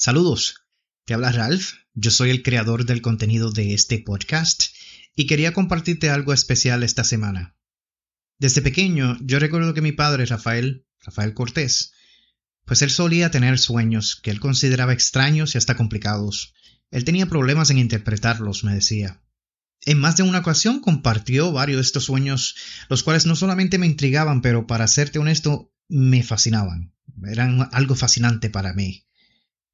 Saludos, te habla Ralph, yo soy el creador del contenido de este podcast y quería compartirte algo especial esta semana. Desde pequeño yo recuerdo que mi padre Rafael, Rafael Cortés, pues él solía tener sueños que él consideraba extraños y hasta complicados. Él tenía problemas en interpretarlos, me decía. En más de una ocasión compartió varios de estos sueños, los cuales no solamente me intrigaban, pero para serte honesto, me fascinaban. Eran algo fascinante para mí.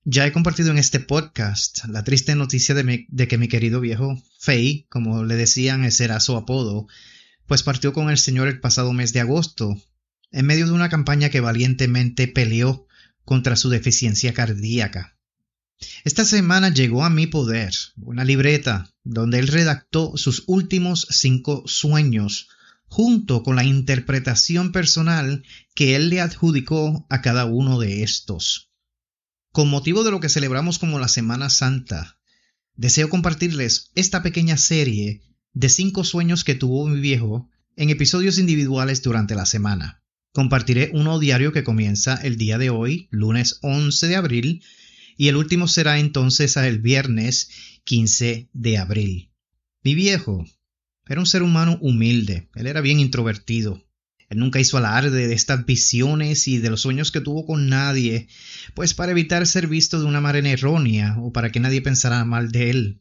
Ya he compartido en este podcast la triste noticia de, que mi querido viejo, Fei, como le decían, ese era su apodo, pues partió con el Señor el pasado mes de agosto, en medio de una campaña que valientemente peleó contra su deficiencia cardíaca. Esta semana llegó a mi poder una libreta donde él redactó sus últimos cinco sueños, junto con la interpretación personal que él le adjudicó a cada uno de estos. Con motivo de lo que celebramos como la Semana Santa, deseo compartirles esta pequeña serie de cinco sueños que tuvo mi viejo en episodios individuales durante la semana. Compartiré uno diario que comienza el día de hoy, lunes 11 de abril, y el último será entonces el viernes 15 de abril. Mi viejo era un ser humano humilde, él era bien introvertido, nunca hizo alarde de estas visiones y de los sueños que tuvo con nadie, pues para evitar ser visto de una manera errónea o para que nadie pensara mal de él.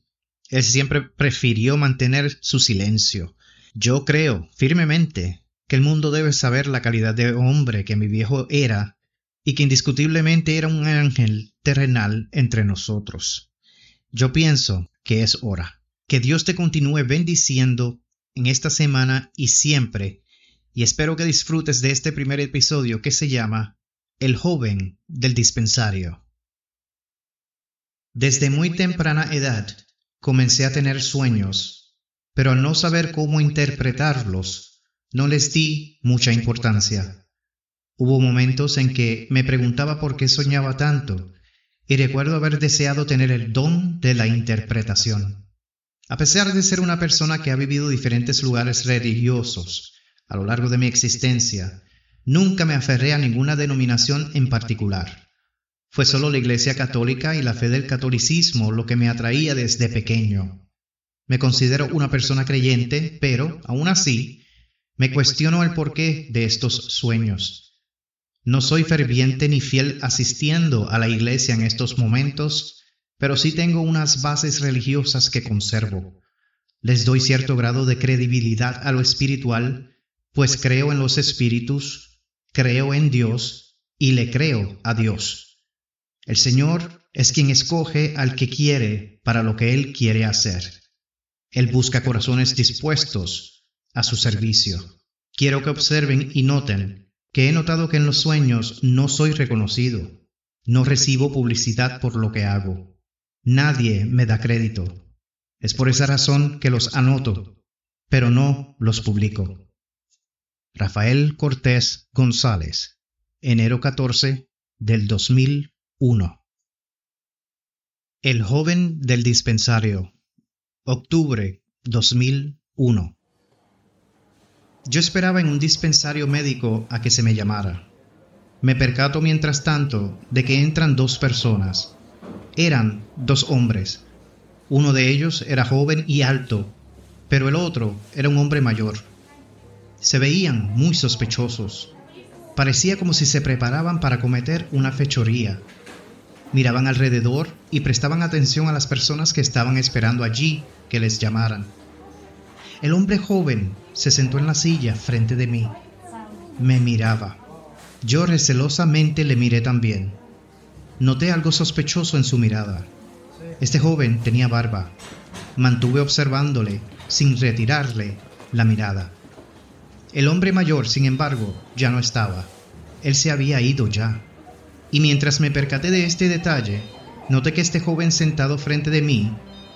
Él siempre prefirió mantener su silencio. Yo creo firmemente que el mundo debe saber la calidad de hombre que mi viejo era y que indiscutiblemente era un ángel terrenal entre nosotros. Yo pienso que es hora. Que Dios te continúe bendiciendo en esta semana y siempre y espero que disfrutes de este primer episodio que se llama El joven del dispensario. Desde muy temprana edad comencé a tener sueños, pero al no saber cómo interpretarlos, no les di mucha importancia. Hubo momentos en que me preguntaba por qué soñaba tanto, y recuerdo haber deseado tener el don de la interpretación. A pesar de ser una persona que ha vivido diferentes lugares religiosos, a lo largo de mi existencia, nunca me aferré a ninguna denominación en particular. Fue solo la Iglesia Católica y la fe del catolicismo lo que me atraía desde pequeño. Me considero una persona creyente, pero, aún así, me cuestiono el porqué de estos sueños. No soy ferviente ni fiel asistiendo a la iglesia en estos momentos, pero sí tengo unas bases religiosas que conservo. Les doy cierto grado de credibilidad a lo espiritual pues creo en los espíritus, creo en Dios y le creo a Dios. El Señor es quien escoge al que quiere para lo que Él quiere hacer. Él busca corazones dispuestos a su servicio. Quiero que observen y noten que he notado que en los sueños no soy reconocido, no recibo publicidad por lo que hago. Nadie me da crédito. Es por esa razón que los anoto, pero no los publico. Rafael Cortés González, enero 14 del 2001. El joven del dispensario, octubre 2001. Yo esperaba en un dispensario médico a que se me llamara. Me percato mientras tanto de que entran dos personas. Eran dos hombres. Uno de ellos era joven y alto, pero el otro era un hombre mayor se veían muy sospechosos. Parecía como si se preparaban para cometer una fechoría. Miraban alrededor y prestaban atención a las personas que estaban esperando allí que les llamaran. El hombre joven se sentó en la silla frente de mí. Me miraba. Yo recelosamente le miré también. Noté algo sospechoso en su mirada. Este joven tenía barba. Mantuve observándole sin retirarle la mirada. El hombre mayor, sin embargo, ya no estaba. Él se había ido ya. Y mientras me percaté de este detalle, noté que este joven sentado frente de mí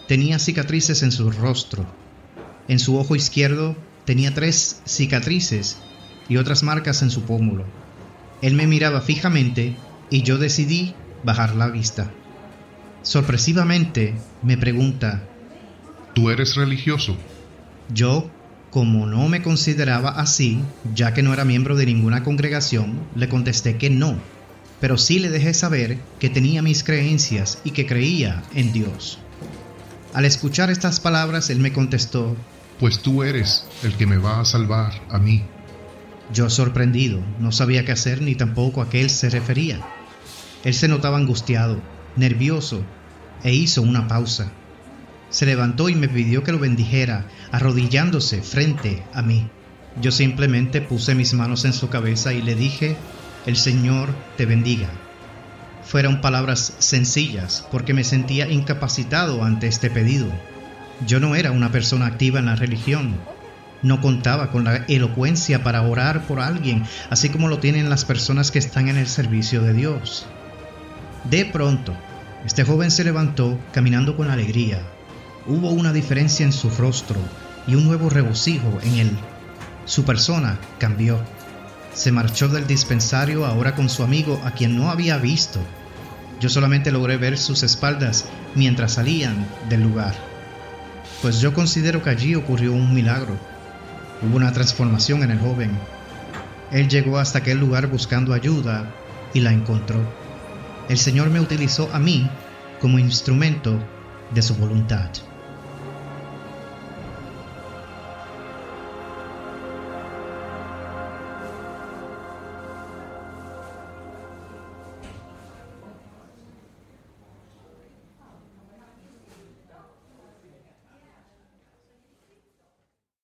tenía cicatrices en su rostro. En su ojo izquierdo tenía tres cicatrices y otras marcas en su pómulo. Él me miraba fijamente y yo decidí bajar la vista. Sorpresivamente me pregunta, ¿Tú eres religioso? Yo como no me consideraba así, ya que no era miembro de ninguna congregación, le contesté que no. pero sí le dejé saber que tenía mis creencias y que creía en Dios. Al escuchar estas palabras, él me contestó, Pues tú eres el que me va a salvar a mí. Yo sorprendido, no sabía qué hacer ni tampoco a qué él se refería. Él se notaba angustiado, nervioso, e hizo una pausa. Se levantó y me pidió que lo bendijera, arrodillándose frente a mí. Yo simplemente puse mis manos en su cabeza y le dije, el Señor te bendiga. Fueron palabras sencillas porque me sentía incapacitado ante este pedido. Yo no era una persona activa en la religión. No contaba con la elocuencia para orar por alguien, así como lo tienen las personas que están en el servicio de Dios. De pronto, este joven se levantó caminando con alegría. Hubo una diferencia en su rostro y un nuevo regocijo en él. Su persona cambió. Se marchó del dispensario ahora con su amigo a quien no había visto. Yo solamente logré ver sus espaldas mientras salían del lugar. Pues yo considero que allí ocurrió un milagro. Hubo una transformación en el joven. Él llegó hasta aquel lugar buscando ayuda y la encontró. El Señor me utilizó a mí como instrumento de su voluntad.